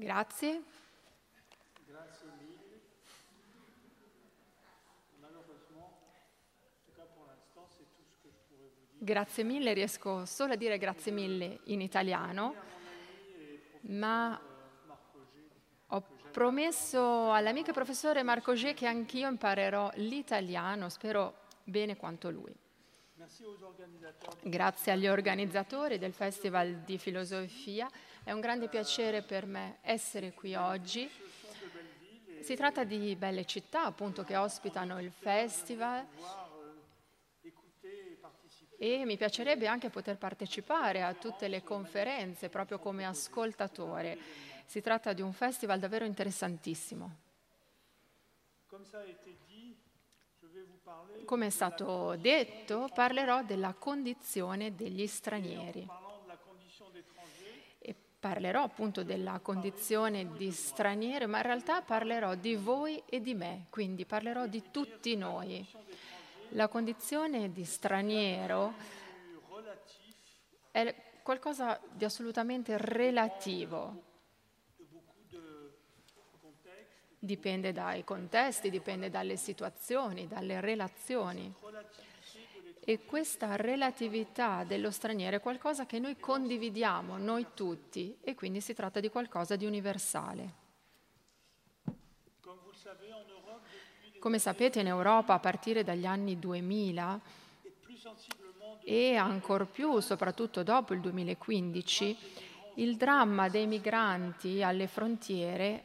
Grazie. Grazie mille, riesco solo a dire grazie mille in italiano, ma ho promesso all'amico professore Marco G che anch'io imparerò l'italiano, spero bene quanto lui. Grazie agli organizzatori del Festival di Filosofia, è un grande piacere per me essere qui oggi. Si tratta di belle città appunto che ospitano il festival e mi piacerebbe anche poter partecipare a tutte le conferenze proprio come ascoltatore. Si tratta di un festival davvero interessantissimo. Come è stato detto, parlerò della condizione degli stranieri. Parlerò appunto della condizione di straniero, ma in realtà parlerò di voi e di me, quindi parlerò di tutti noi. La condizione di straniero è qualcosa di assolutamente relativo. Dipende dai contesti, dipende dalle situazioni, dalle relazioni. E questa relatività dello straniero è qualcosa che noi condividiamo, noi tutti, e quindi si tratta di qualcosa di universale. Come sapete in Europa a partire dagli anni 2000 e ancor più, soprattutto dopo il 2015, il dramma dei migranti alle frontiere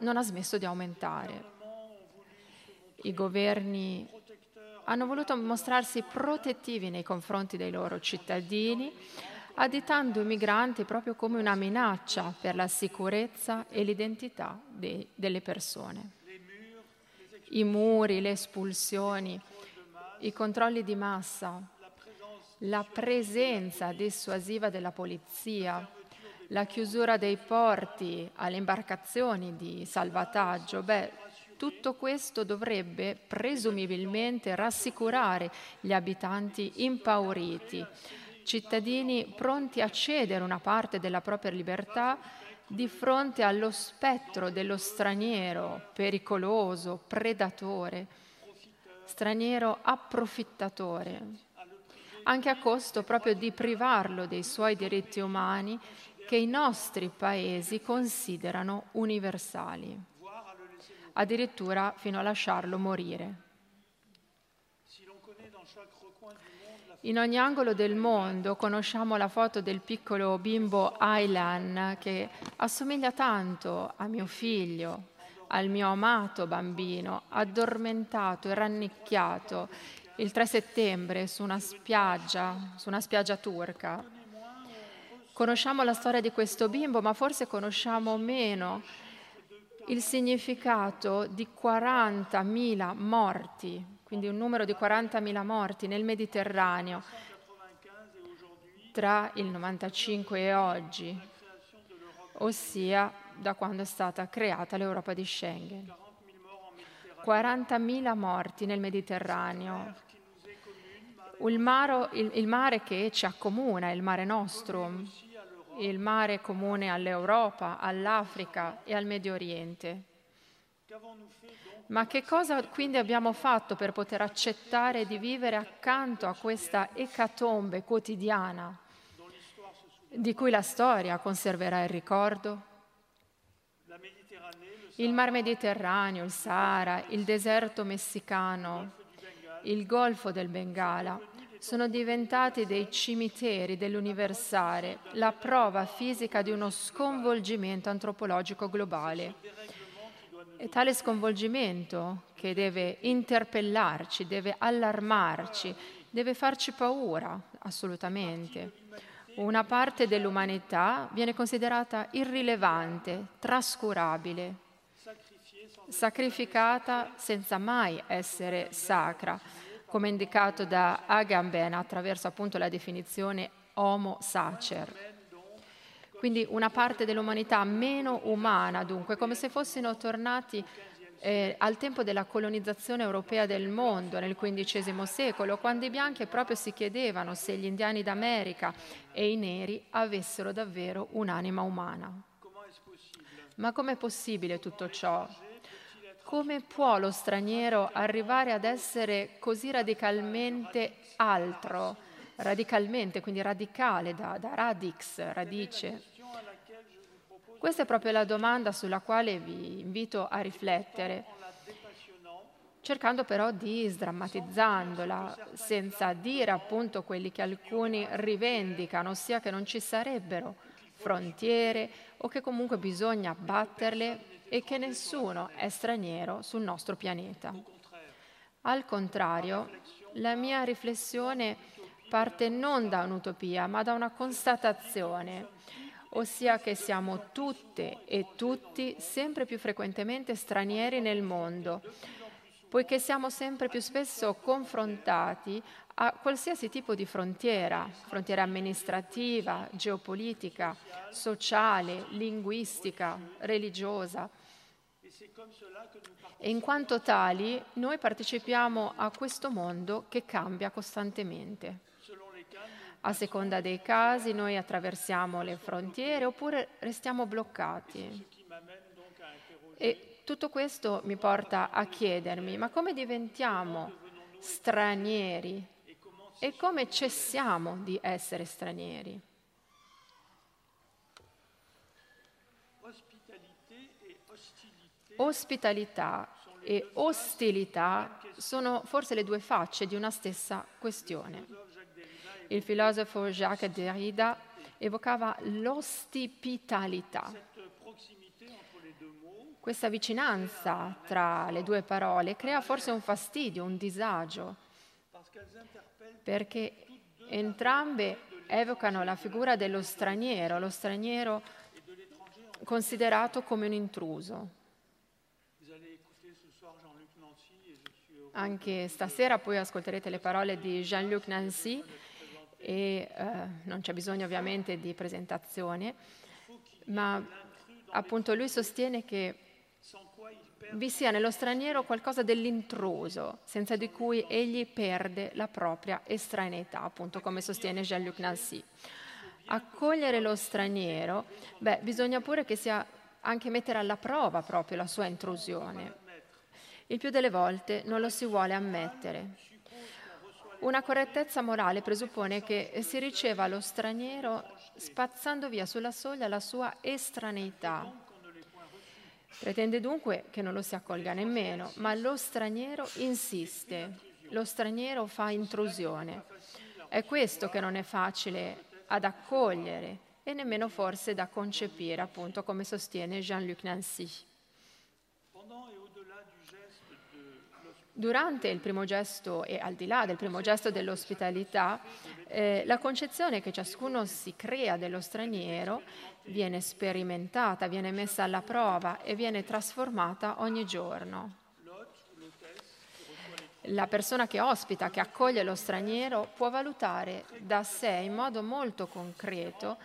non ha smesso di aumentare. I governi hanno voluto mostrarsi protettivi nei confronti dei loro cittadini, additando i migranti proprio come una minaccia per la sicurezza e l'identità de- delle persone. I muri, le espulsioni, i controlli di massa, la presenza dissuasiva della polizia, la chiusura dei porti alle imbarcazioni di salvataggio, beh, tutto questo dovrebbe presumibilmente rassicurare gli abitanti impauriti, cittadini pronti a cedere una parte della propria libertà di fronte allo spettro dello straniero pericoloso, predatore, straniero approfittatore, anche a costo proprio di privarlo dei suoi diritti umani che i nostri paesi considerano universali, addirittura fino a lasciarlo morire. In ogni angolo del mondo conosciamo la foto del piccolo bimbo Aylan che assomiglia tanto a mio figlio, al mio amato bambino, addormentato e rannicchiato il 3 settembre su una spiaggia, su una spiaggia turca. Conosciamo la storia di questo bimbo, ma forse conosciamo meno il significato di 40.000 morti quindi un numero di 40.000 morti nel Mediterraneo tra il 95 e oggi, ossia da quando è stata creata l'Europa di Schengen. 40.000 morti nel Mediterraneo. Il, maro, il, il mare che ci accomuna, il mare nostrum, il mare comune all'Europa, all'Africa e al Medio Oriente. Ma che cosa quindi abbiamo fatto per poter accettare di vivere accanto a questa ecatombe quotidiana di cui la storia conserverà il ricordo? Il Mar Mediterraneo, il Sahara, il deserto messicano, il Golfo del Bengala sono diventati dei cimiteri dell'universale, la prova fisica di uno sconvolgimento antropologico globale è tale sconvolgimento che deve interpellarci, deve allarmarci, deve farci paura, assolutamente. Una parte dell'umanità viene considerata irrilevante, trascurabile, sacrificata senza mai essere sacra, come indicato da Agamben attraverso appunto la definizione homo sacer quindi una parte dell'umanità meno umana, dunque, come se fossero tornati eh, al tempo della colonizzazione europea del mondo nel XV secolo, quando i bianchi proprio si chiedevano se gli indiani d'America e i neri avessero davvero un'anima umana. Ma com'è possibile tutto ciò? Come può lo straniero arrivare ad essere così radicalmente altro, radicalmente, quindi radicale, da, da radix, radice? Questa è proprio la domanda sulla quale vi invito a riflettere, cercando però di sdrammatizzandola, senza dire appunto quelli che alcuni rivendicano, ossia che non ci sarebbero frontiere o che comunque bisogna batterle e che nessuno è straniero sul nostro pianeta. Al contrario, la mia riflessione parte non da un'utopia, ma da una constatazione, ossia che siamo tutte e tutti sempre più frequentemente stranieri nel mondo, poiché siamo sempre più spesso confrontati a qualsiasi tipo di frontiera, frontiera amministrativa, geopolitica, sociale, linguistica, religiosa. E in quanto tali, noi partecipiamo a questo mondo che cambia costantemente. A seconda dei casi, noi attraversiamo le frontiere oppure restiamo bloccati. E tutto questo mi porta a chiedermi, ma come diventiamo stranieri e come cessiamo di essere stranieri? Ospitalità e ostilità sono forse le due facce di una stessa questione. Il filosofo Jacques Derrida evocava l'ostipitalità. Questa vicinanza tra le due parole crea forse un fastidio, un disagio, perché entrambe evocano la figura dello straniero, lo straniero considerato come un intruso. Anche stasera poi ascolterete le parole di Jean-Luc Nancy e eh, non c'è bisogno ovviamente di presentazione, ma appunto lui sostiene che vi sia nello straniero qualcosa dell'intruso, senza di cui egli perde la propria estraneità, appunto come sostiene Jean-Luc Nancy. Accogliere lo straniero, beh, bisogna pure che sia anche mettere alla prova proprio la sua intrusione. Il più delle volte non lo si vuole ammettere. Una correttezza morale presuppone che si riceva lo straniero spazzando via sulla soglia la sua estraneità. Pretende dunque che non lo si accolga nemmeno, ma lo straniero insiste, lo straniero fa intrusione. È questo che non è facile ad accogliere e nemmeno forse da concepire, appunto come sostiene Jean-Luc Nancy. Durante il primo gesto e al di là del primo gesto dell'ospitalità, eh, la concezione che ciascuno si crea dello straniero viene sperimentata, viene messa alla prova e viene trasformata ogni giorno. La persona che ospita, che accoglie lo straniero, può valutare da sé in modo molto concreto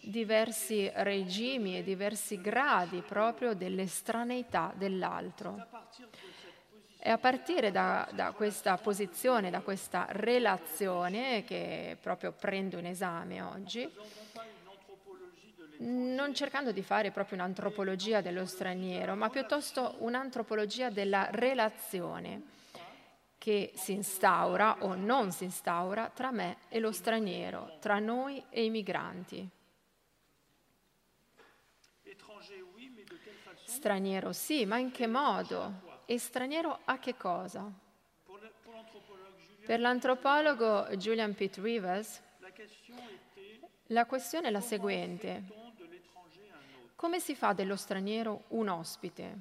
diversi regimi e diversi gradi proprio dell'estraneità dell'altro. È a partire da, da, questa posizione, da questa relazione che proprio prendo in esame oggi, non cercando di fare proprio un'antropologia dello straniero, ma piuttosto un'antropologia della relazione che si instaura o non si instaura tra me e lo straniero, tra noi e i migranti. Straniero sì, ma in che modo? E straniero a che cosa? Per l'antropologo Julian Pitt Rivers, la questione è la seguente. Come si fa dello straniero un ospite?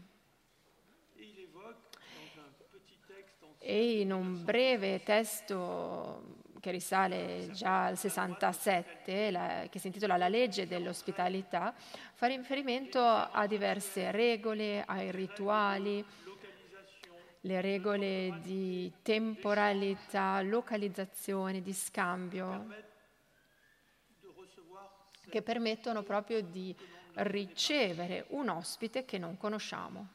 E in un breve testo che risale già al 67, la, che si intitola La legge dell'ospitalità, fa riferimento a diverse regole, ai rituali, le regole di temporalità, localizzazione, di scambio, che permettono proprio di ricevere un ospite che non conosciamo.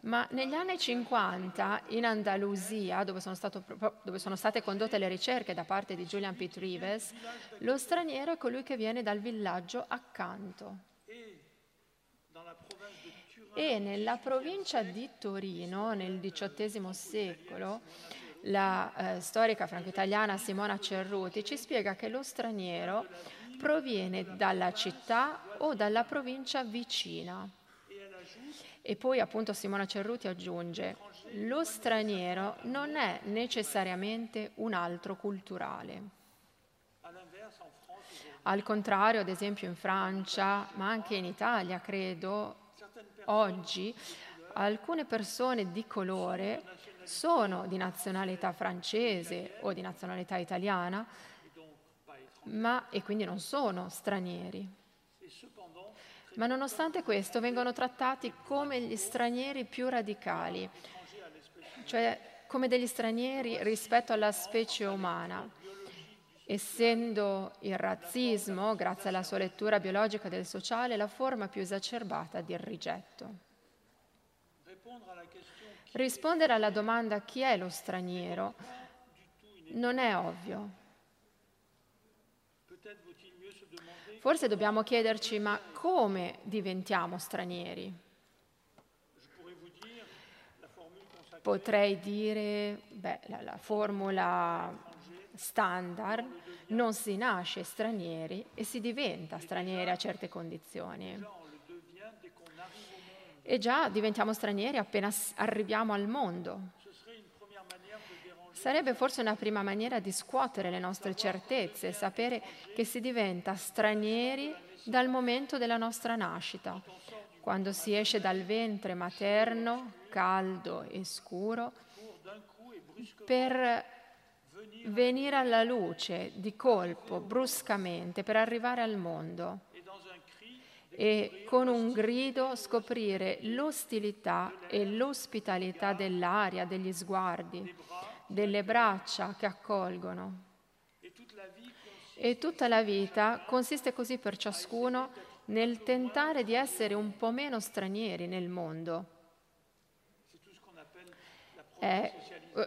Ma negli anni 50 in Andalusia, dove sono, stato, dove sono, state condotte le ricerche da parte di Julian Pitt Rives, lo straniero è colui che viene dal villaggio accanto. E nella provincia di Torino, nel XVIII secolo, la eh, storica franco-italiana Simona Cerruti ci spiega che lo straniero proviene dalla città o dalla provincia vicina. E poi appunto Simona Cerruti aggiunge, lo straniero non è necessariamente un altro culturale. Al contrario, ad esempio in Francia, ma anche in Italia, credo, oggi, alcune persone di colore sono di nazionalità francese o di nazionalità italiana, ma, e quindi non sono stranieri. Ma nonostante questo vengono trattati come gli stranieri più radicali, cioè come degli stranieri rispetto alla specie umana, essendo il razzismo, grazie alla sua lettura biologica del sociale, la forma più esacerbata del rigetto. Rispondere alla domanda chi è lo straniero non è ovvio. Forse dobbiamo chiederci ma come diventiamo stranieri? Potrei dire, beh, la, la formula standard, non si nasce stranieri e si diventa stranieri a certe condizioni. E già diventiamo stranieri appena arriviamo al mondo. Sarebbe forse una prima maniera di scuotere le nostre certezze, sapere che si diventa stranieri dal momento della nostra nascita, quando si esce dal ventre materno, caldo e scuro, per venire alla luce di colpo, bruscamente, per arrivare al mondo e con un grido scoprire l'ostilità e l'ospitalità dell'aria, degli sguardi, delle braccia che accolgono. E tutta la vita consiste così per ciascuno nel tentare di essere un po' meno stranieri nel mondo. È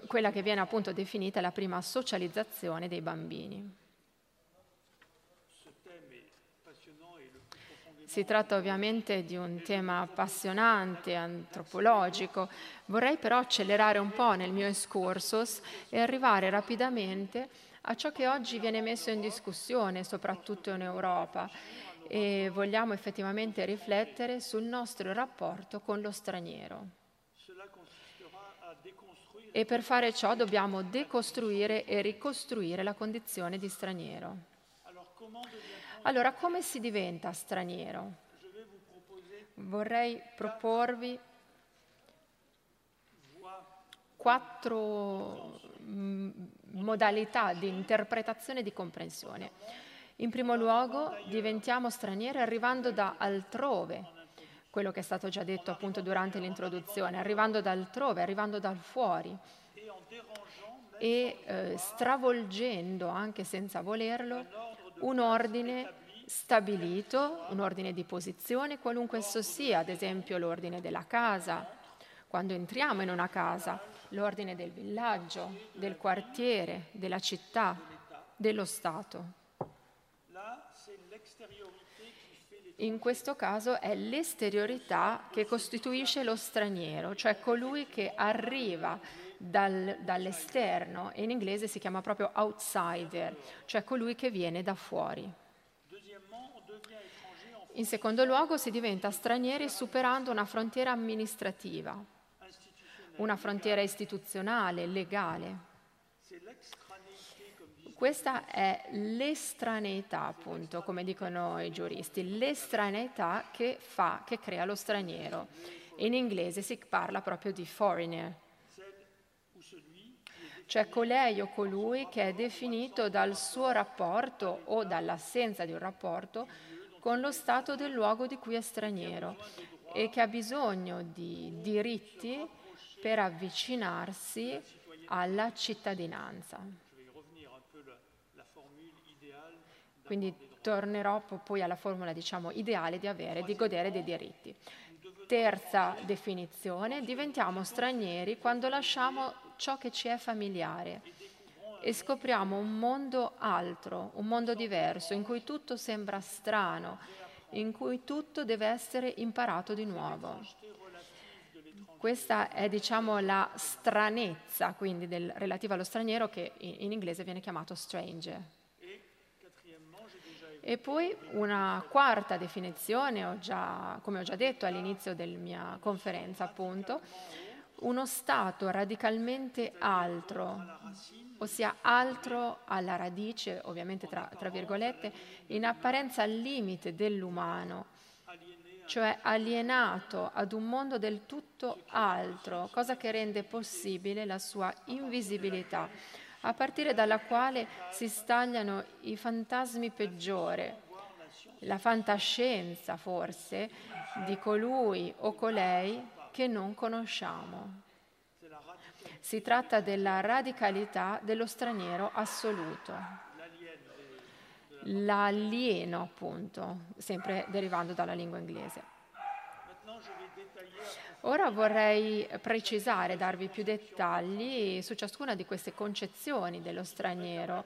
quella che viene appunto definita la prima socializzazione dei bambini. Si tratta ovviamente di un tema appassionante, antropologico. Vorrei però accelerare un po' nel mio excursus e arrivare rapidamente a ciò che oggi viene messo in discussione, soprattutto in Europa. E vogliamo effettivamente riflettere sul nostro rapporto con lo straniero. E per fare ciò dobbiamo decostruire e ricostruire la condizione di straniero. Allora, come si diventa straniero? Vorrei proporvi quattro mm, modalità di interpretazione e di comprensione. In primo luogo, diventiamo stranieri arrivando da altrove, quello che è stato già detto appunto durante l'introduzione, arrivando da altrove, arrivando dal fuori e eh, stravolgendo, anche senza volerlo, un ordine stabilito, un ordine di posizione, qualunque esso sia, ad esempio l'ordine della casa, quando entriamo in una casa, l'ordine del villaggio, del quartiere, della città, dello Stato. In questo caso è l'esteriorità che costituisce lo straniero, cioè colui che arriva dal, dall'esterno in inglese si chiama proprio outsider, cioè colui che viene da fuori. In secondo luogo si diventa stranieri superando una frontiera amministrativa, una frontiera istituzionale, legale. Questa è l'estraneità, appunto, come dicono i giuristi, l'estraneità che fa, che crea lo straniero. In inglese si parla proprio di foreigner cioè colei o colui che è definito dal suo rapporto o dall'assenza di un rapporto con lo stato del luogo di cui è straniero e che ha bisogno di diritti per avvicinarsi alla cittadinanza. Quindi tornerò poi alla formula diciamo, ideale di avere, di godere dei diritti. Terza definizione, diventiamo stranieri quando lasciamo ciò che ci è familiare e scopriamo un mondo altro, un mondo diverso, in cui tutto sembra strano, in cui tutto deve essere imparato di nuovo. Questa è diciamo la stranezza quindi del, relativa allo straniero che in inglese viene chiamato stranger. E poi una quarta definizione, ho già, come ho già detto all'inizio della mia conferenza appunto, uno stato radicalmente altro, ossia altro alla radice, ovviamente tra, tra virgolette, in apparenza al limite dell'umano, cioè alienato ad un mondo del tutto altro, cosa che rende possibile la sua invisibilità, a partire dalla quale si stagliano i fantasmi peggiori, la fantascienza forse di colui o colei che non conosciamo. Si tratta della radicalità dello straniero assoluto, l'alieno appunto, sempre derivando dalla lingua inglese. Ora vorrei precisare, darvi più dettagli su ciascuna di queste concezioni dello straniero.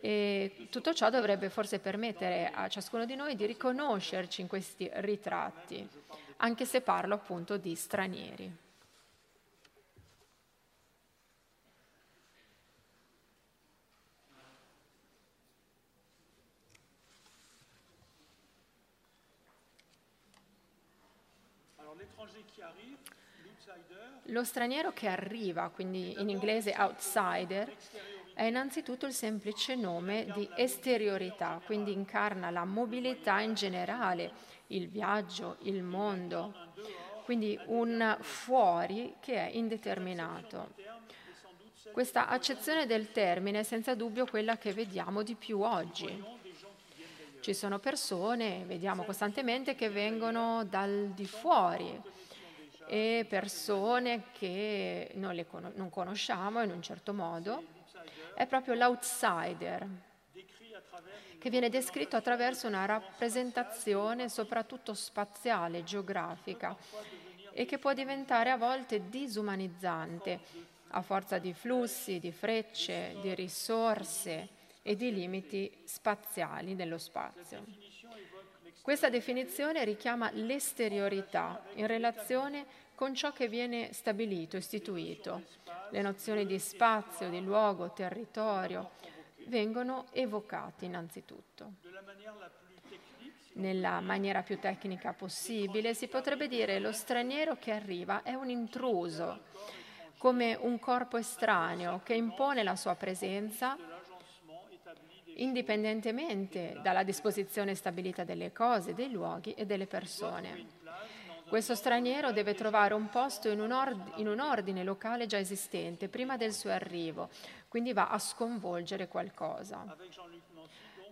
E tutto ciò dovrebbe forse permettere a ciascuno di noi di riconoscerci in questi ritratti, anche se parlo appunto di stranieri. Lo straniero che arriva, quindi in inglese outsider, è innanzitutto il semplice nome di esteriorità, quindi incarna la mobilità in generale, il viaggio, il mondo, quindi un fuori che è indeterminato. Questa accezione del termine è senza dubbio quella che vediamo di più oggi. Ci sono persone, vediamo costantemente, che vengono dal di fuori, e persone che non, con- non conosciamo in un certo modo. È proprio l'outsider che viene descritto attraverso una rappresentazione soprattutto spaziale, geografica e che può diventare a volte disumanizzante a forza di flussi, di frecce, di risorse e di limiti spaziali dello spazio. Questa definizione richiama l'esteriorità in relazione con ciò che viene stabilito, istituito. Le nozioni di spazio, di luogo, territorio vengono evocate innanzitutto. Nella maniera più tecnica possibile si potrebbe dire lo straniero che arriva è un intruso, come un corpo estraneo che impone la sua presenza indipendentemente dalla disposizione stabilita delle cose, dei luoghi e delle persone. Questo straniero deve trovare un posto in un, ord- in un, ordine locale già esistente prima del suo arrivo, quindi va a sconvolgere qualcosa.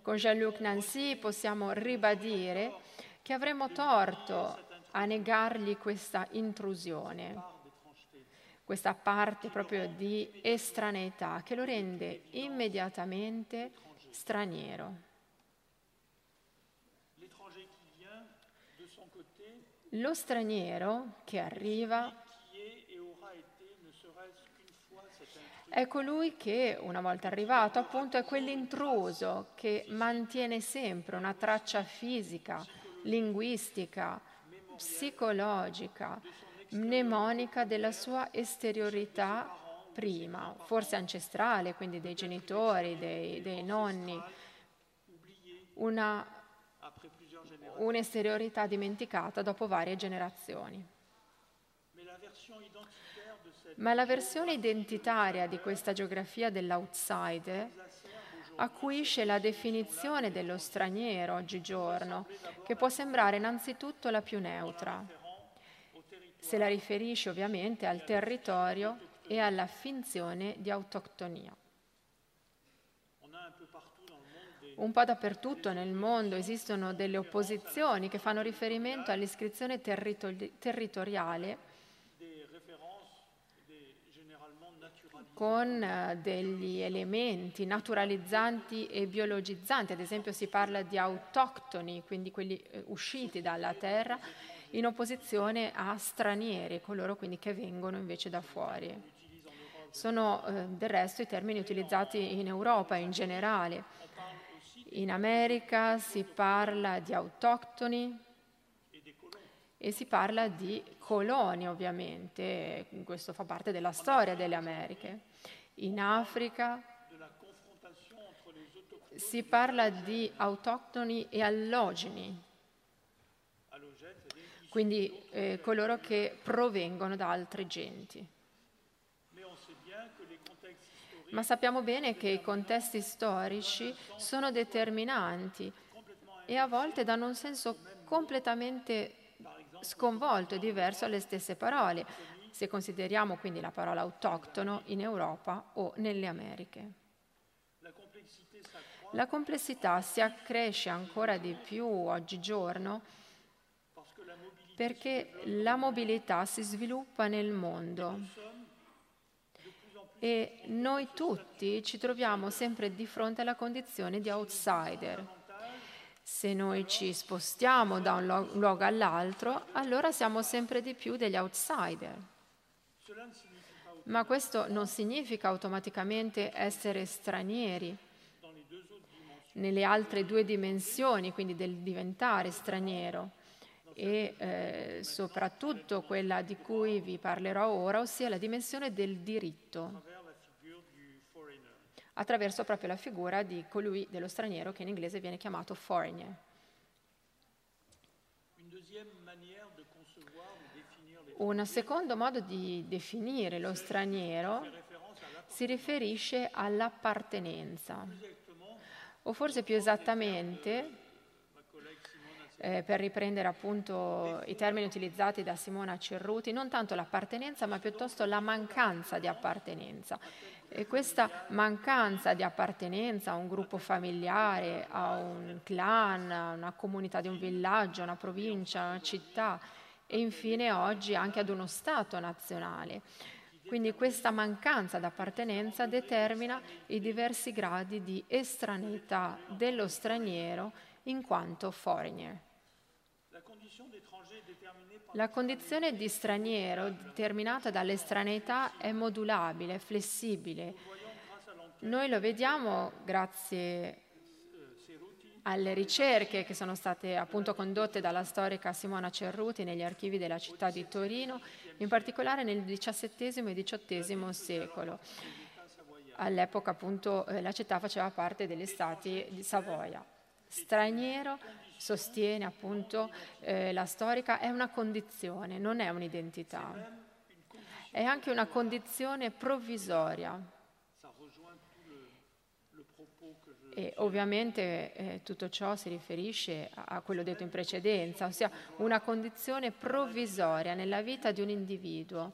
Con Jean-Luc Nancy possiamo ribadire che avremmo torto a negargli questa intrusione, questa parte proprio di estraneità che lo rende immediatamente straniero. Lo straniero che arriva è colui che, una volta arrivato, appunto, è quell'intruso che mantiene sempre una traccia fisica, linguistica, psicologica, mnemonica della sua esteriorità prima, forse ancestrale, quindi dei genitori, dei, dei nonni, una, un'esteriorità dimenticata dopo varie generazioni. Ma la versione identitaria di questa geografia dell'outsider acuisce la definizione dello straniero oggigiorno, che può sembrare innanzitutto la più neutra, se la riferisce ovviamente al territorio e alla finzione di autoctonia. Un po' dappertutto nel mondo esistono delle opposizioni che fanno riferimento all'iscrizione territori- territoriale con eh, degli elementi naturalizzanti e biologizzanti, ad esempio si parla di autoctoni, quindi quelli eh, usciti dalla terra, in opposizione a stranieri, coloro quindi che vengono invece da fuori. Sono eh, del resto i termini utilizzati in Europa in generale. In America si parla di autoctoni e si parla di coloni, ovviamente, questo fa parte della storia delle Americhe. In Africa si parla di autoctoni e allogeni, quindi eh, coloro che provengono da altre genti. Ma sappiamo bene che i contesti storici sono determinanti e a volte danno un senso completamente sconvolto e diverso alle stesse parole, se consideriamo quindi la parola autoctono in Europa o nelle Americhe. La complessità si accresce ancora di più oggigiorno perché la mobilità si sviluppa nel mondo e noi tutti ci troviamo sempre di fronte alla condizione di outsider. Se noi ci spostiamo da un luogo all'altro, allora siamo sempre di più degli outsider. Ma questo non significa automaticamente essere stranieri nelle altre due dimensioni, quindi del diventare straniero e eh, soprattutto quella di cui vi parlerò ora, ossia la dimensione del diritto attraverso proprio la figura di colui dello straniero che in inglese viene chiamato foreigner. Un secondo modo di definire lo straniero si riferisce all'appartenenza, o forse più esattamente, eh, per riprendere appunto i termini utilizzati da Simona Cerruti, non tanto l'appartenenza, ma piuttosto la mancanza di appartenenza. E questa mancanza di appartenenza a un gruppo familiare, a un clan, a una comunità di un villaggio, a una provincia, a una città e infine oggi anche ad uno Stato nazionale. Quindi questa mancanza d'appartenenza determina i diversi gradi di estraneità dello straniero in quanto foreigner. La condizione di straniero determinata dall'estraneità è modulabile, flessibile. Noi lo vediamo grazie alle ricerche che sono state appunto condotte dalla storica Simona Cerruti negli archivi della città di Torino, in particolare nel XVII e XVIII secolo. All'epoca appunto eh, la città faceva parte degli stati di Savoia. Straniero sostiene appunto eh, la storica, è una condizione, non è un'identità. È anche una condizione provvisoria. E ovviamente eh, tutto ciò si riferisce a, a quello detto in precedenza, ossia una condizione provvisoria nella vita di un individuo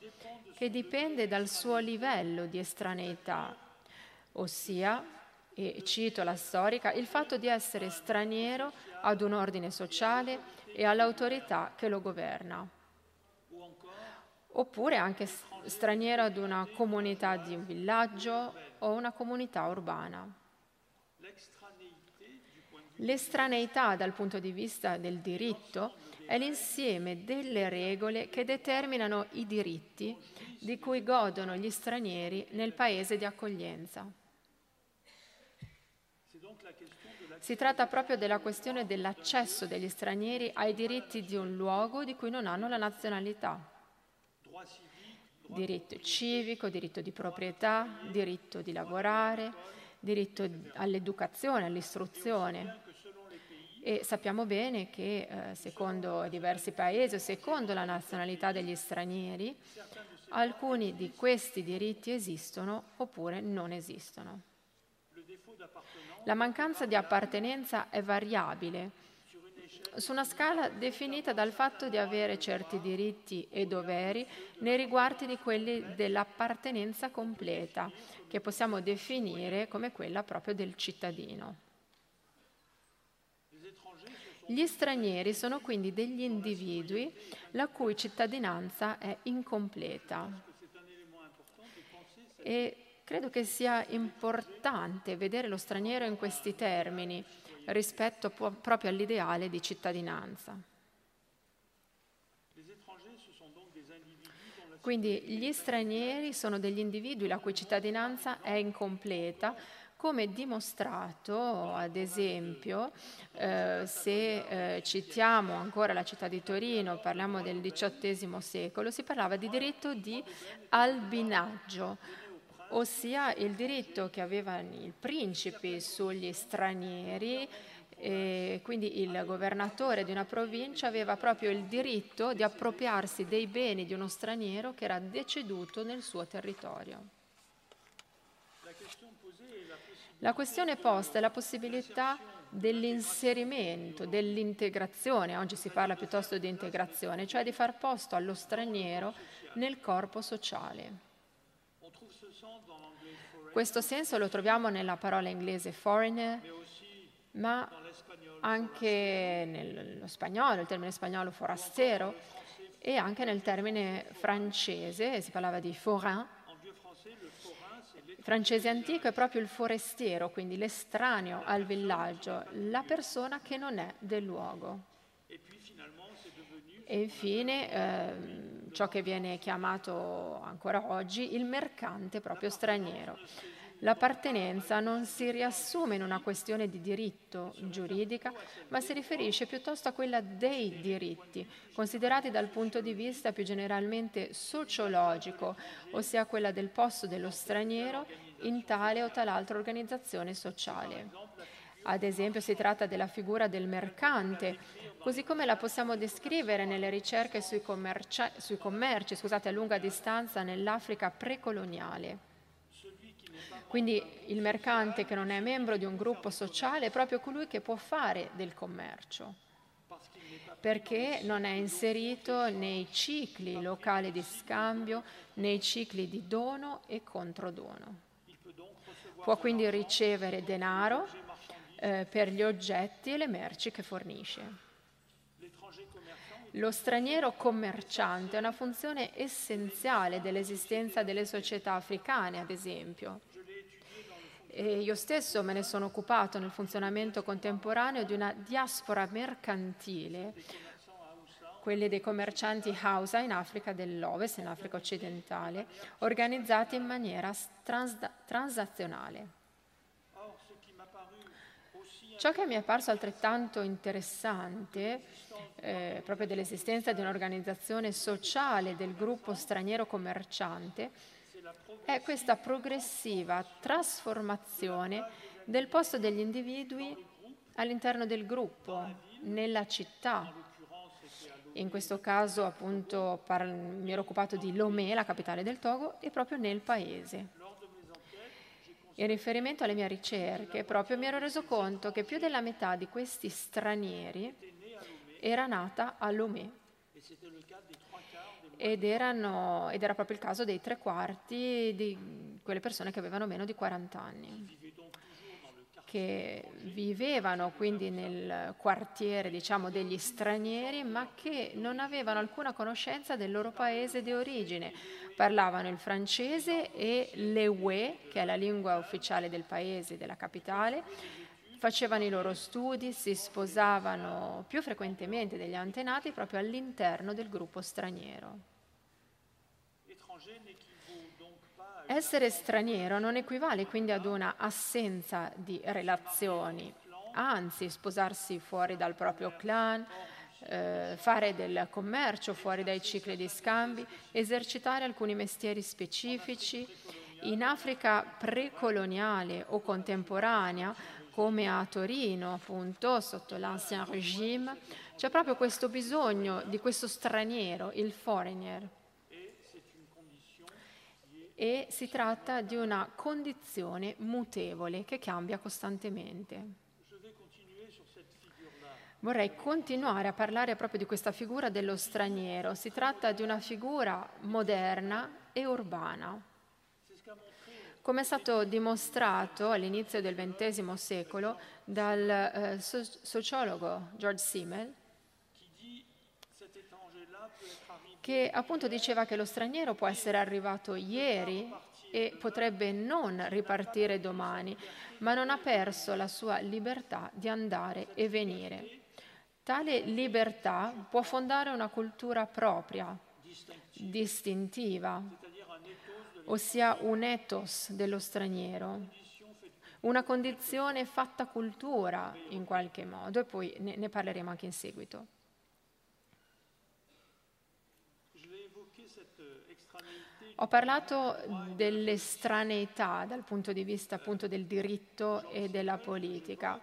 che dipende dal suo livello di estraneità, ossia e cito la storica, il fatto di essere straniero ad un ordine sociale e all'autorità che lo governa, oppure anche straniero ad una comunità di un villaggio o una comunità urbana. L'estraneità dal punto di vista del diritto è l'insieme delle regole che determinano i diritti di cui godono gli stranieri nel paese di accoglienza. Si tratta proprio della questione dell'accesso degli stranieri ai diritti di un luogo di cui non hanno la nazionalità. Diritto civico, diritto di proprietà, diritto di lavorare, diritto all'educazione, all'istruzione. E sappiamo bene che eh, secondo diversi paesi o secondo la nazionalità degli stranieri, alcuni di questi diritti esistono oppure non esistono. La mancanza di appartenenza è variabile su una scala definita dal fatto di avere certi diritti e doveri nei riguardi di quelli dell'appartenenza completa, che possiamo definire come quella proprio del cittadino. Gli stranieri sono quindi degli individui la cui cittadinanza è incompleta e Credo che sia importante vedere lo straniero in questi termini rispetto proprio all'ideale di cittadinanza. Quindi gli stranieri sono degli individui la cui cittadinanza è incompleta, come dimostrato, ad esempio, eh, se eh, citiamo ancora la città di Torino, parliamo del XVIII secolo, si parlava di diritto di albinaggio, ossia il diritto che avevano i principi sugli stranieri e quindi il governatore di una provincia aveva proprio il diritto di appropriarsi dei beni di uno straniero che era deceduto nel suo territorio. La questione posta è la possibilità dell'inserimento, dell'integrazione, oggi si parla piuttosto di integrazione, cioè di far posto allo straniero nel corpo sociale. Questo senso lo troviamo nella parola inglese foreigner, ma anche nello spagnolo, il termine spagnolo forastero, e anche nel termine francese, si parlava di forain. Francese antico è proprio il forestiero, quindi l'estraneo al villaggio, la persona che non è del luogo. E infine eh, ciò che viene chiamato ancora oggi il mercante proprio straniero. L'appartenenza non si riassume in una questione di diritto giuridica, ma si riferisce piuttosto a quella dei diritti, considerati dal punto di vista più generalmente sociologico, ossia quella del posto dello straniero in tale o tal'altra organizzazione sociale. Ad esempio si tratta della figura del mercante, così come la possiamo descrivere nelle ricerche sui, commerci, sui commerci scusate, a lunga distanza nell'Africa precoloniale. Quindi il mercante che non è membro di un gruppo sociale è proprio colui che può fare del commercio, perché non è inserito nei cicli locali di scambio, nei cicli di dono e controdono. Può quindi ricevere denaro eh, per gli oggetti e le merci che fornisce. Lo straniero commerciante è una funzione essenziale dell'esistenza delle società africane, ad esempio. E io stesso me ne sono occupato nel funzionamento contemporaneo di una diaspora mercantile, quelle dei commercianti Hausa in Africa dell'Ovest, in Africa occidentale, organizzati in maniera trans- transazionale. Ciò che mi è apparso altrettanto interessante, eh, proprio dell'esistenza di un'organizzazione sociale del gruppo straniero commerciante, è questa progressiva trasformazione del posto degli individui all'interno del gruppo, nella città. In questo caso appunto par- mi ero occupato di Lomé, la capitale del Togo, e proprio nel paese. In riferimento alle mie ricerche, proprio mi ero reso conto che più della metà di questi stranieri era nata a Lomé ed, erano, ed era proprio il caso dei tre quarti di quelle persone che avevano meno di 40 anni che vivevano quindi nel quartiere diciamo, degli stranieri, ma che non avevano alcuna conoscenza del loro paese di origine. Parlavano il francese e l'ewe, che è la lingua ufficiale del paese, della capitale, facevano i loro studi, si sposavano più frequentemente degli antenati proprio all'interno del gruppo straniero. Essere straniero non equivale quindi ad una assenza di relazioni, anzi sposarsi fuori dal proprio clan, eh, fare del commercio fuori dai cicli di scambi, esercitare alcuni mestieri specifici. In Africa precoloniale o contemporanea, come a Torino, appunto, sotto l'Ancien Régime, c'è proprio questo bisogno di questo straniero, il foreigner e si tratta di una condizione mutevole che cambia costantemente. Vorrei continuare a parlare proprio di questa figura dello straniero. Si tratta di una figura moderna e urbana. Come è stato dimostrato all'inizio del XX secolo dal eh, sociologo George Simmel, che appunto diceva che lo straniero può essere arrivato ieri e potrebbe non ripartire domani, ma non ha perso la sua libertà di andare e venire. Tale libertà può fondare una cultura propria, distintiva, ossia un ethos dello straniero, una condizione fatta cultura in qualche modo e poi ne, ne parleremo anche in seguito. Ho parlato dell'estraneità dal punto di vista appunto del diritto e della politica.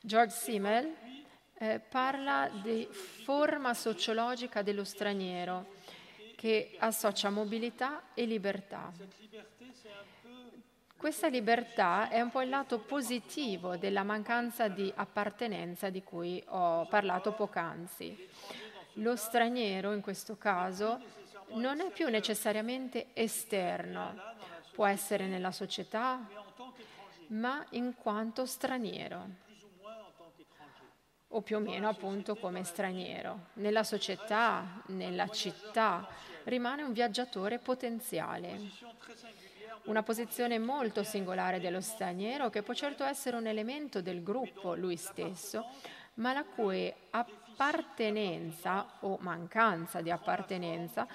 George Simmel eh, parla di forma sociologica dello straniero che associa mobilità e libertà. Questa libertà è un po' il lato positivo della mancanza di appartenenza di cui ho parlato poc'anzi. Lo straniero, in questo caso, non è più necessariamente esterno, può essere nella società, ma in quanto straniero o più o meno appunto come straniero. Nella società, nella città, rimane un viaggiatore potenziale. Una posizione molto singolare dello straniero che può certo essere un elemento del gruppo lui stesso, ma la cui appartenenza o mancanza di appartenenza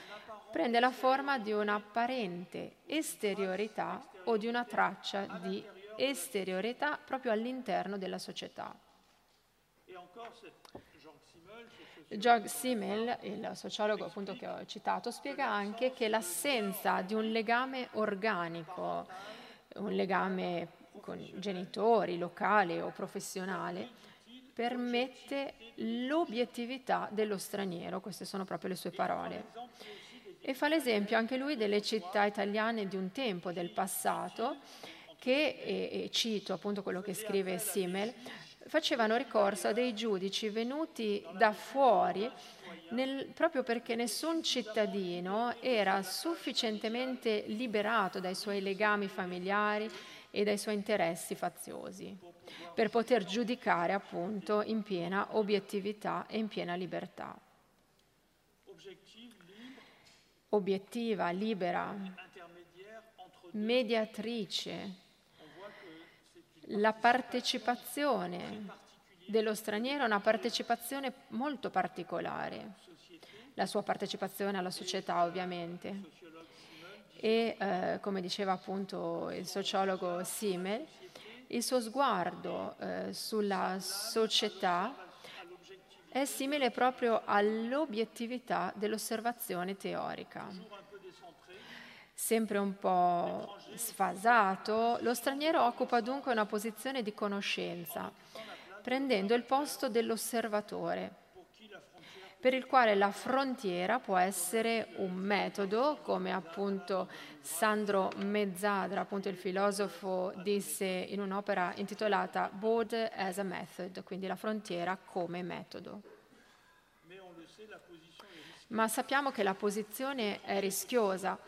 prende la forma di un'apparente esteriorità o di una traccia di esteriorità proprio all'interno della società. Georg Simmel, il sociologo appunto che ho citato, spiega anche che l'assenza di un legame organico, un legame con genitori, locale o professionale, permette l'obiettività dello straniero, queste sono proprio le sue parole. E fa l'esempio anche lui delle città italiane di un tempo, del passato, che, e, e cito appunto quello che scrive Simmel, facevano ricorso a dei giudici venuti da fuori nel, proprio perché nessun cittadino era sufficientemente liberato dai suoi legami familiari e dai suoi interessi faziosi per poter giudicare appunto in piena obiettività e in piena libertà. Obiettiva, libera, mediatrice, la partecipazione dello straniero è una partecipazione molto particolare, la sua partecipazione alla società ovviamente. E eh, come diceva appunto il sociologo Simmel, il suo sguardo eh, sulla società è simile proprio all'obiettività dell'osservazione teorica. Sempre un po' sfasato, lo straniero occupa dunque una posizione di conoscenza, prendendo il posto dell'osservatore per il quale la frontiera può essere un metodo, come appunto Sandro Mezzadra, appunto il filosofo, disse in un'opera intitolata Border as a Method, quindi la frontiera come metodo. Ma sappiamo che la posizione è rischiosa.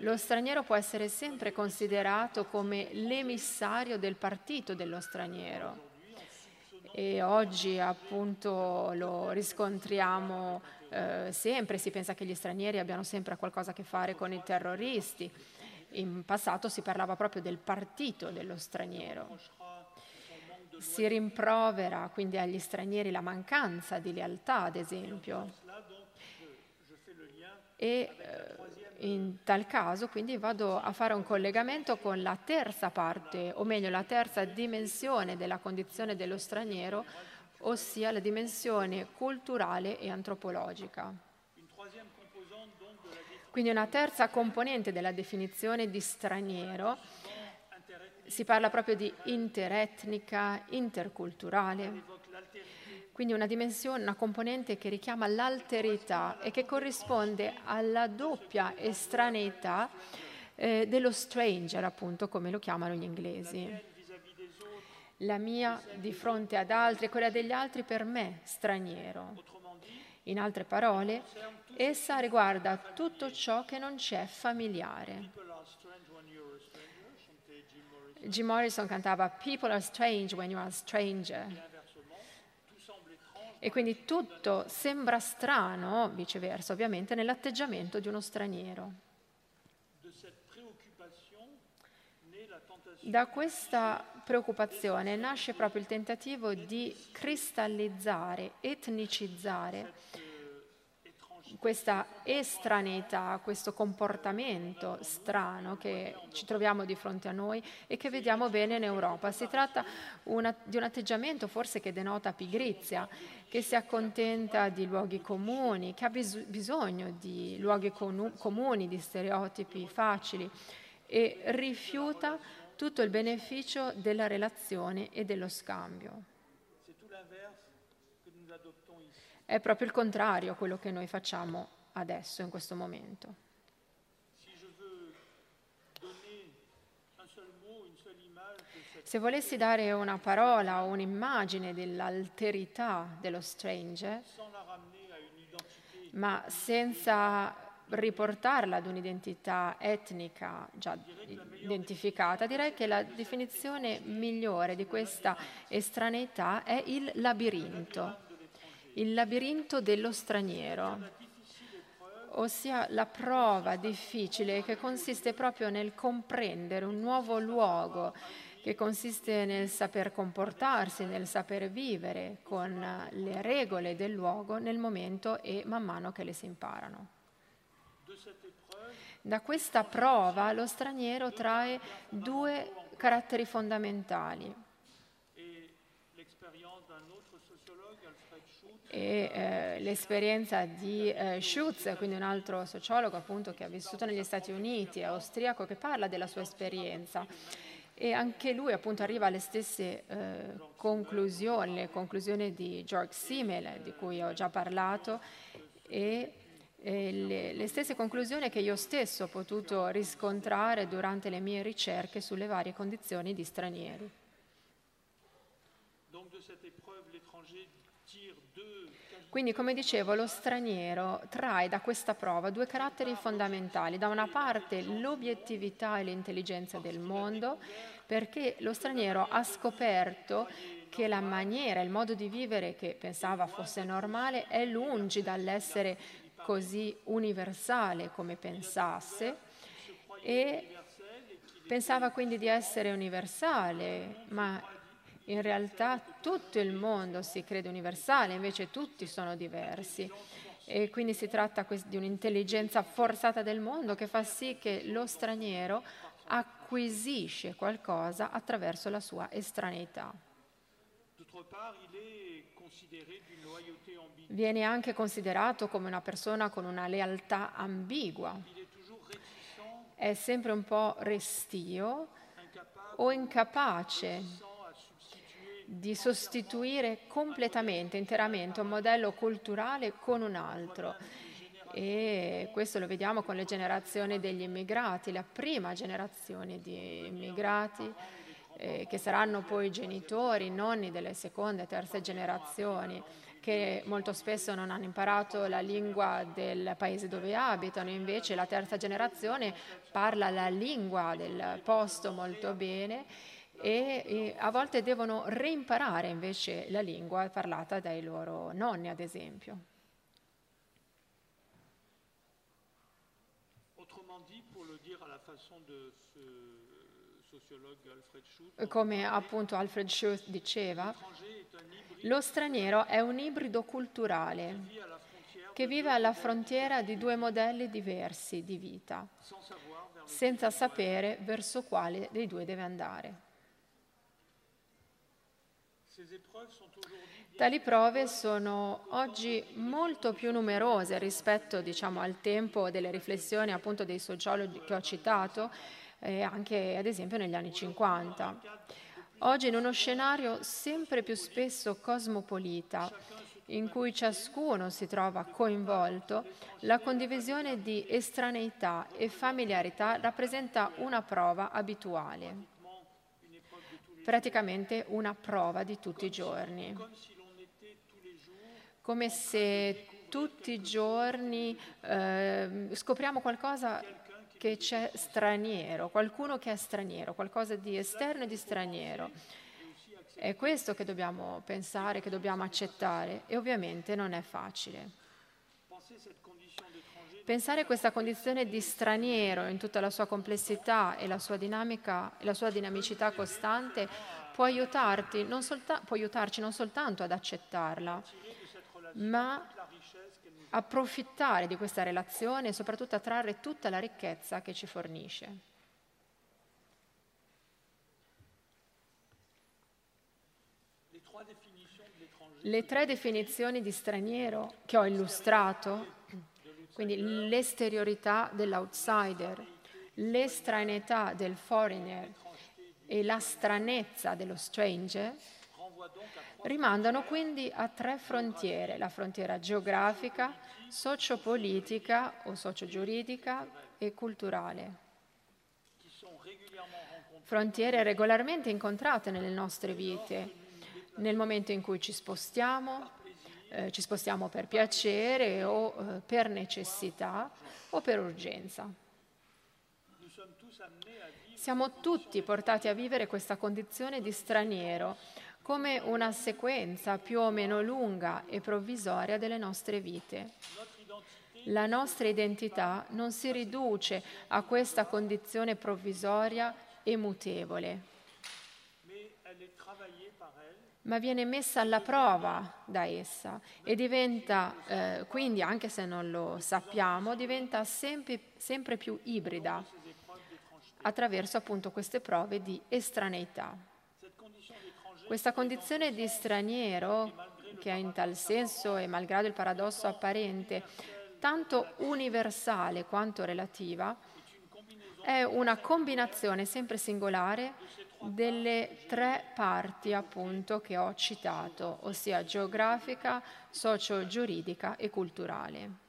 Lo straniero può essere sempre considerato come l'emissario del partito dello straniero e oggi appunto lo riscontriamo eh, sempre, si pensa che gli stranieri abbiano sempre qualcosa a che fare con i terroristi. In passato si parlava proprio del partito dello straniero. Si rimprovera quindi agli stranieri la mancanza di lealtà, ad esempio. E eh, in tal caso quindi vado a fare un collegamento con la terza parte, o meglio la terza dimensione della condizione dello straniero, ossia la dimensione culturale e antropologica. Quindi una terza componente della definizione di straniero si parla proprio di interetnica, interculturale quindi una dimensione, una componente che richiama l'alterità e che corrisponde alla doppia estraneità eh, dello stranger, appunto, come lo chiamano gli inglesi. La mia di fronte ad altri e quella degli altri per me, straniero. In altre parole, essa riguarda tutto ciò che non c'è familiare. Jim Morrison cantava People are strange when you are a stranger. E quindi tutto sembra strano, viceversa ovviamente, nell'atteggiamento di uno straniero. Da questa preoccupazione nasce proprio il tentativo di cristallizzare, etnicizzare questa estraneità, questo comportamento strano che ci troviamo di fronte a noi e che vediamo bene in Europa. Si tratta una, di un atteggiamento forse che denota pigrizia, che si accontenta di luoghi comuni, che ha bis- bisogno di luoghi con- comuni, di stereotipi facili e rifiuta tutto il beneficio della relazione e dello scambio. È proprio il contrario quello che noi facciamo adesso, in questo momento. Se volessi dare una parola o un'immagine dell'alterità dello stranger, ma senza riportarla ad un'identità etnica già identificata, direi che la definizione migliore di questa estraneità è il labirinto il labirinto dello straniero, ossia la prova difficile che consiste proprio nel comprendere un nuovo luogo, che consiste nel saper comportarsi, nel saper vivere con le regole del luogo nel momento e man mano che le si imparano. Da questa prova lo straniero trae due caratteri fondamentali e eh, l'esperienza di eh, Schutz, quindi un altro sociologo appunto che ha vissuto negli Stati Uniti, austriaco, che parla della sua esperienza e anche lui appunto arriva alle stesse eh, conclusioni, le conclusioni di George Simmel, di cui ho già parlato, e, e le, le stesse conclusioni che io stesso ho potuto riscontrare durante le mie ricerche sulle varie condizioni di stranieri. Quindi, come dicevo, lo straniero trae da questa prova due caratteri fondamentali. Da una parte l'obiettività e l'intelligenza del mondo, perché lo straniero ha scoperto che la maniera, il modo di vivere che pensava fosse normale è lungi dall'essere così universale come pensasse e pensava quindi di essere universale, ma in realtà tutto il mondo si crede universale, invece tutti sono diversi. E quindi si tratta di un'intelligenza forzata del mondo che fa sì che lo straniero acquisisce qualcosa attraverso la sua estraneità. Viene anche considerato come una persona con una lealtà ambigua. È sempre un po' restio o incapace di sostituire completamente, interamente un modello culturale con un altro. E questo lo vediamo con le generazioni degli immigrati, la prima generazione di immigrati eh, che saranno poi genitori, nonni delle seconde e terze generazioni che molto spesso non hanno imparato la lingua del paese dove abitano, invece la terza generazione parla la lingua del posto molto bene e, e a volte devono reimparare invece la lingua parlata dai loro nonni, ad esempio. Come appunto Alfred Schutz diceva, lo straniero è un ibrido culturale che vive alla frontiera di due modelli diversi di vita, senza sapere verso quale dei due deve andare. Tali prove sono oggi molto più numerose rispetto diciamo, al tempo delle riflessioni appunto, dei sociologi che ho citato, eh, anche ad esempio negli anni 50. Oggi in uno scenario sempre più spesso cosmopolita, in cui ciascuno si trova coinvolto, la condivisione di estraneità e familiarità rappresenta una prova abituale praticamente una prova di tutti i giorni. Come se tutti i giorni eh, scopriamo qualcosa che c'è straniero, qualcuno che è straniero, qualcosa di esterno e di straniero. È questo che dobbiamo pensare, che dobbiamo accettare e ovviamente non è facile. Pensare questa condizione di straniero in tutta la sua complessità e la sua, dinamica, la sua dinamicità costante può, aiutarti, solta- può aiutarci non soltanto ad accettarla, ma approfittare di questa relazione e soprattutto attrarre tutta la ricchezza che ci fornisce. Le tre definizioni di straniero che ho illustrato, quindi l'esteriorità dell'outsider, l'estraneità del foreigner e la stranezza dello stranger, rimandano quindi a tre frontiere, la frontiera geografica, sociopolitica o sociogiuridica e culturale. Frontiere regolarmente incontrate nelle nostre vite, nel momento in cui ci spostiamo, eh, ci spostiamo per piacere o eh, per necessità o per urgenza. Siamo tutti portati a vivere questa condizione di straniero come una sequenza più o meno lunga e provvisoria delle nostre vite. La nostra identità non si riduce a questa condizione provvisoria e mutevole, ma viene messa alla prova da essa e diventa, eh, quindi anche se non lo sappiamo, diventa sempre, sempre più ibrida attraverso appunto queste prove di estraneità. Questa condizione di straniero, che è in tal senso e malgrado il paradosso apparente, tanto universale quanto relativa, è una combinazione sempre singolare delle tre parti appunto che ho citato, ossia geografica, socio-giuridica e culturale.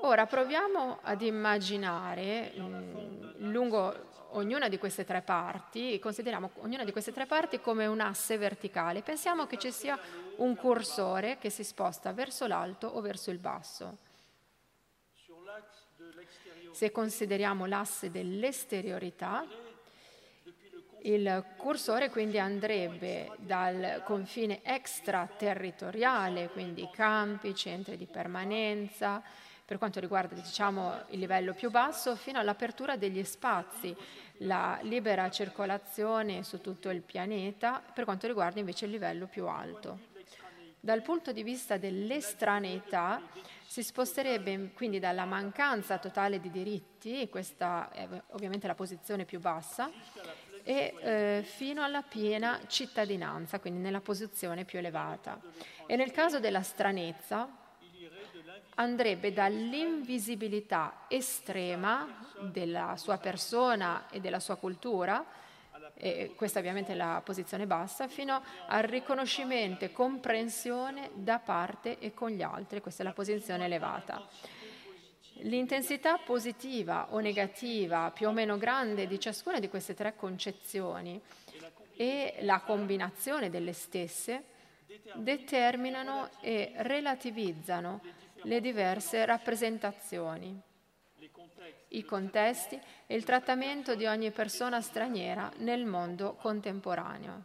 Ora proviamo ad immaginare mh, mm, lungo ognuna di queste tre parti, consideriamo ognuna di queste tre parti come un asse verticale. Pensiamo che ci sia un cursore che si sposta verso l'alto o verso il basso. Se consideriamo l'asse dell'esteriorità, il cursore quindi andrebbe dal confine extraterritoriale, quindi campi, centri di permanenza, per quanto riguarda diciamo, il livello più basso, fino all'apertura degli spazi, la libera circolazione su tutto il pianeta, per quanto riguarda invece il livello più alto. Dal punto di vista dell'estraneità, si sposterebbe quindi dalla mancanza totale di diritti, questa è ovviamente la posizione più bassa, e eh, fino alla piena cittadinanza, quindi nella posizione più elevata. E nel caso della stranezza, andrebbe dall'invisibilità estrema della sua persona e della sua cultura, e questa ovviamente è la posizione bassa, fino al riconoscimento e comprensione da parte e con gli altri, questa è la posizione elevata. L'intensità positiva o negativa più o meno grande di ciascuna di queste tre concezioni e la combinazione delle stesse determinano e relativizzano le diverse rappresentazioni, i contesti e il trattamento di ogni persona straniera nel mondo contemporaneo.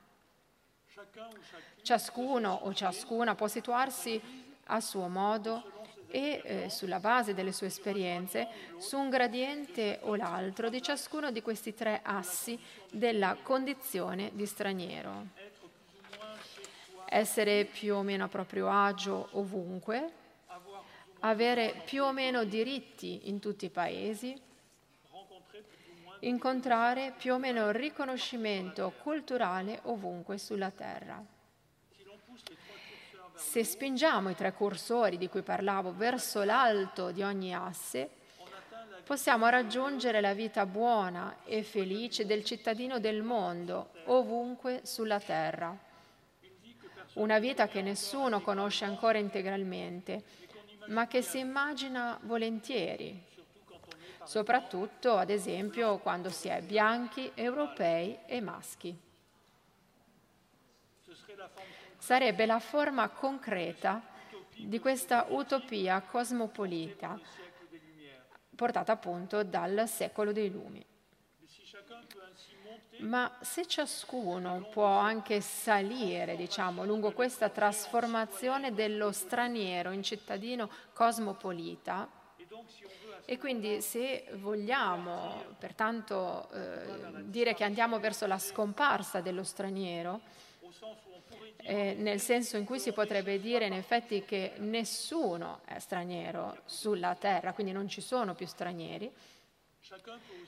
Ciascuno o ciascuna può situarsi a suo modo e eh, sulla base delle sue esperienze su un gradiente o l'altro di ciascuno di questi tre assi della condizione di straniero. Essere più o meno a proprio agio ovunque, avere più o meno diritti in tutti i paesi, incontrare più o meno riconoscimento culturale ovunque sulla Terra. Se spingiamo i tre cursori di cui parlavo verso l'alto di ogni asse, possiamo raggiungere la vita buona e felice del cittadino del mondo, ovunque sulla Terra. Una vita che nessuno conosce ancora integralmente ma che si immagina volentieri, soprattutto ad esempio quando si è bianchi, europei e maschi. Sarebbe la forma concreta di questa utopia cosmopolita portata appunto dal secolo dei lumi. Ma se ciascuno può anche salire, diciamo, lungo questa trasformazione dello straniero in cittadino cosmopolita, e quindi se vogliamo pertanto eh, dire che andiamo verso la scomparsa dello straniero, eh, nel senso in cui si potrebbe dire in effetti che nessuno è straniero sulla terra, quindi non ci sono più stranieri.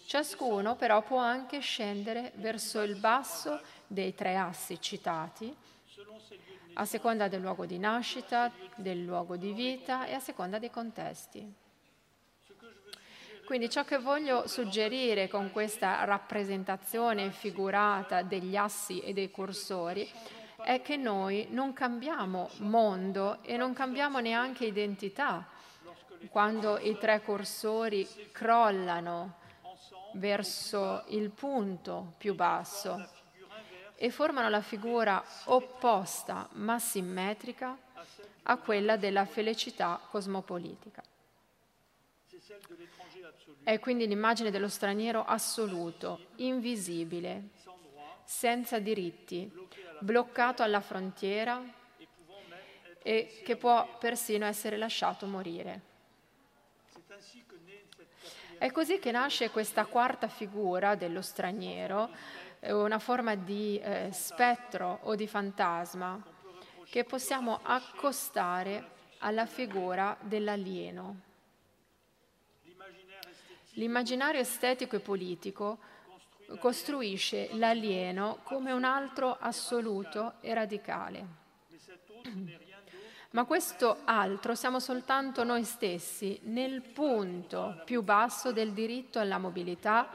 Ciascuno però può anche scendere verso il basso dei tre assi citati, a seconda del luogo di nascita, del luogo di vita e a seconda dei contesti. Quindi ciò che voglio suggerire con questa rappresentazione figurata degli assi e dei cursori è che noi non cambiamo mondo e non cambiamo neanche identità quando i tre cursori crollano verso il punto più basso e formano la figura opposta ma simmetrica a quella della felicità cosmopolitica. È quindi l'immagine dello straniero assoluto, invisibile, senza diritti, bloccato alla frontiera e che può persino essere lasciato morire. È così che nasce questa quarta figura dello straniero, una forma di eh, spettro o di fantasma che possiamo accostare alla figura dell'alieno. L'immaginario estetico e politico costruisce l'alieno come un altro assoluto e radicale. Ma questo altro siamo soltanto noi stessi nel punto più basso del diritto alla mobilità,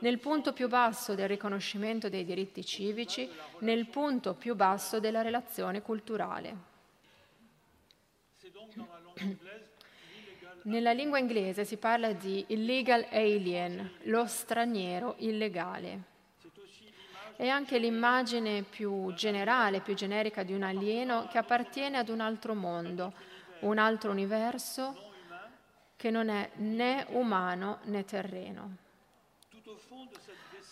nel punto più basso del riconoscimento dei diritti civici, nel punto più basso della relazione culturale. Nella lingua inglese si parla di illegal alien, lo straniero illegale. È anche l'immagine più generale, più generica di un alieno che appartiene ad un altro mondo, un altro universo che non è né umano né terreno.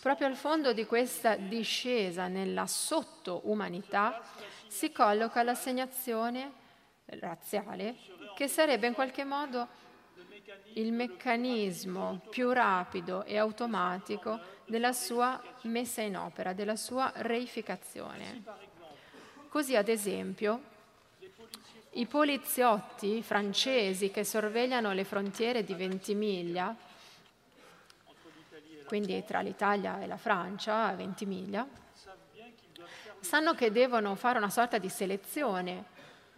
Proprio al fondo di questa discesa nella sottoumanità si colloca l'assegnazione razziale che sarebbe in qualche modo il meccanismo più rapido e automatico della sua messa in opera, della sua reificazione. Così, ad esempio, i poliziotti francesi che sorvegliano le frontiere di Ventimiglia, quindi tra l'Italia e la Francia, Ventimiglia, sanno che devono fare una sorta di selezione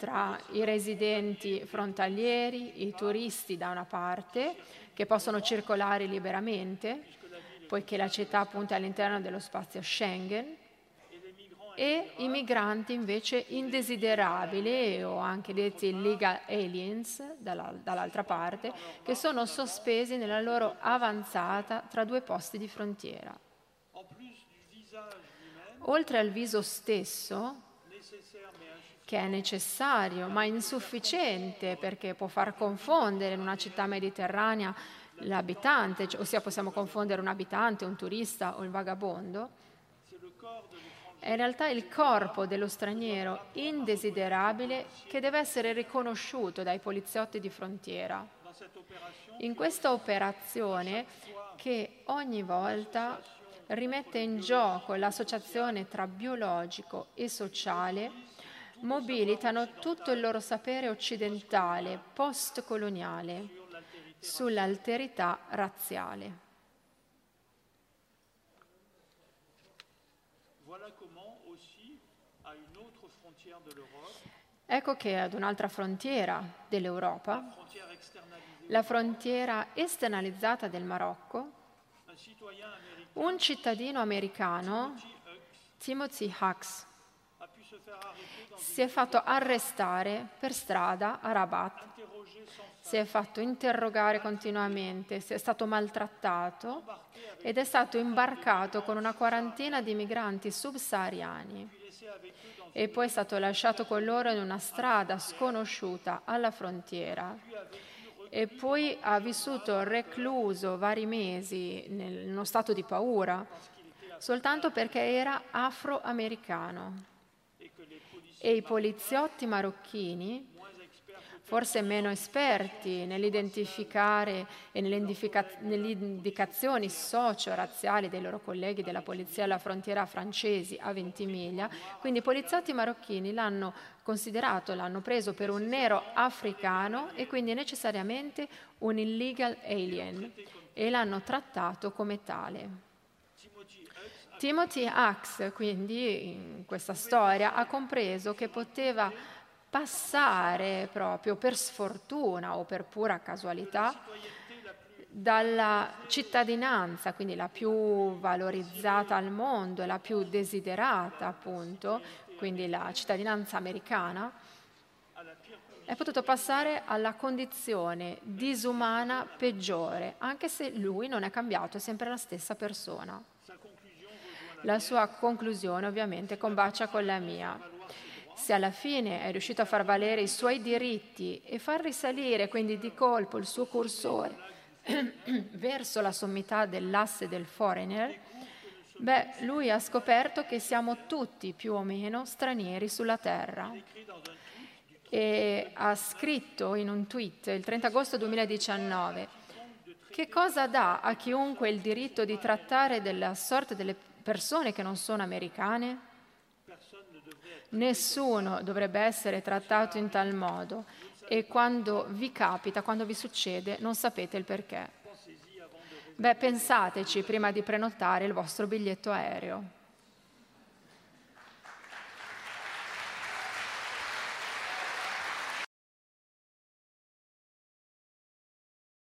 tra i residenti frontalieri, i turisti da una parte, che possono circolare liberamente, poiché la città appunto è all'interno dello spazio Schengen, e i migranti invece indesiderabili o anche detti legal aliens dall'altra parte, che sono sospesi nella loro avanzata tra due posti di frontiera. Oltre al viso stesso, che è necessario, ma insufficiente perché può far confondere in una città mediterranea l'abitante, cioè, ossia possiamo confondere un abitante, un turista o il vagabondo, è in realtà il corpo dello straniero indesiderabile che deve essere riconosciuto dai poliziotti di frontiera. In questa operazione che ogni volta rimette in gioco l'associazione tra biologico e sociale, mobilitano tutto il loro sapere occidentale, postcoloniale, sull'alterità razziale. Ecco che ad un'altra frontiera dell'Europa, la frontiera esternalizzata del Marocco, un cittadino americano, Timothy Hux, si è fatto arrestare per strada a Rabat, si è fatto interrogare continuamente, si è stato maltrattato ed è stato imbarcato con una quarantina di migranti subsahariani. E poi è stato lasciato con loro in una strada sconosciuta alla frontiera. E poi ha vissuto recluso vari mesi in uno stato di paura soltanto perché era afroamericano e i poliziotti marocchini, forse meno esperti nell'identificare e nelle, indicazioni socio-razziali dei loro colleghi della polizia alla frontiera francesi a Ventimiglia. Quindi i poliziotti marocchini l'hanno considerato, l'hanno preso per un nero africano e quindi necessariamente un illegal alien e l'hanno trattato come tale. Timothy Axe, quindi, in questa storia, ha compreso che poteva passare proprio per sfortuna o per pura casualità dalla cittadinanza, quindi la più valorizzata al mondo la più desiderata appunto, quindi la cittadinanza americana, è potuto passare alla condizione disumana peggiore, anche se lui non è cambiato, è sempre la stessa persona. La sua conclusione ovviamente combacia con la mia. Se alla fine è riuscito a far valere i suoi diritti e far risalire quindi di colpo il suo cursore verso la sommità dell'asse del foreigner, beh, lui ha scoperto che siamo tutti più o meno stranieri sulla Terra. E ha scritto in un tweet il 30 agosto 2019 che cosa dà a chiunque il diritto di trattare della sorte delle persone che non sono americane? Nessuno dovrebbe essere trattato in tal modo e quando vi capita, quando vi succede, non sapete il perché. Beh, pensateci prima di prenotare il vostro biglietto aereo.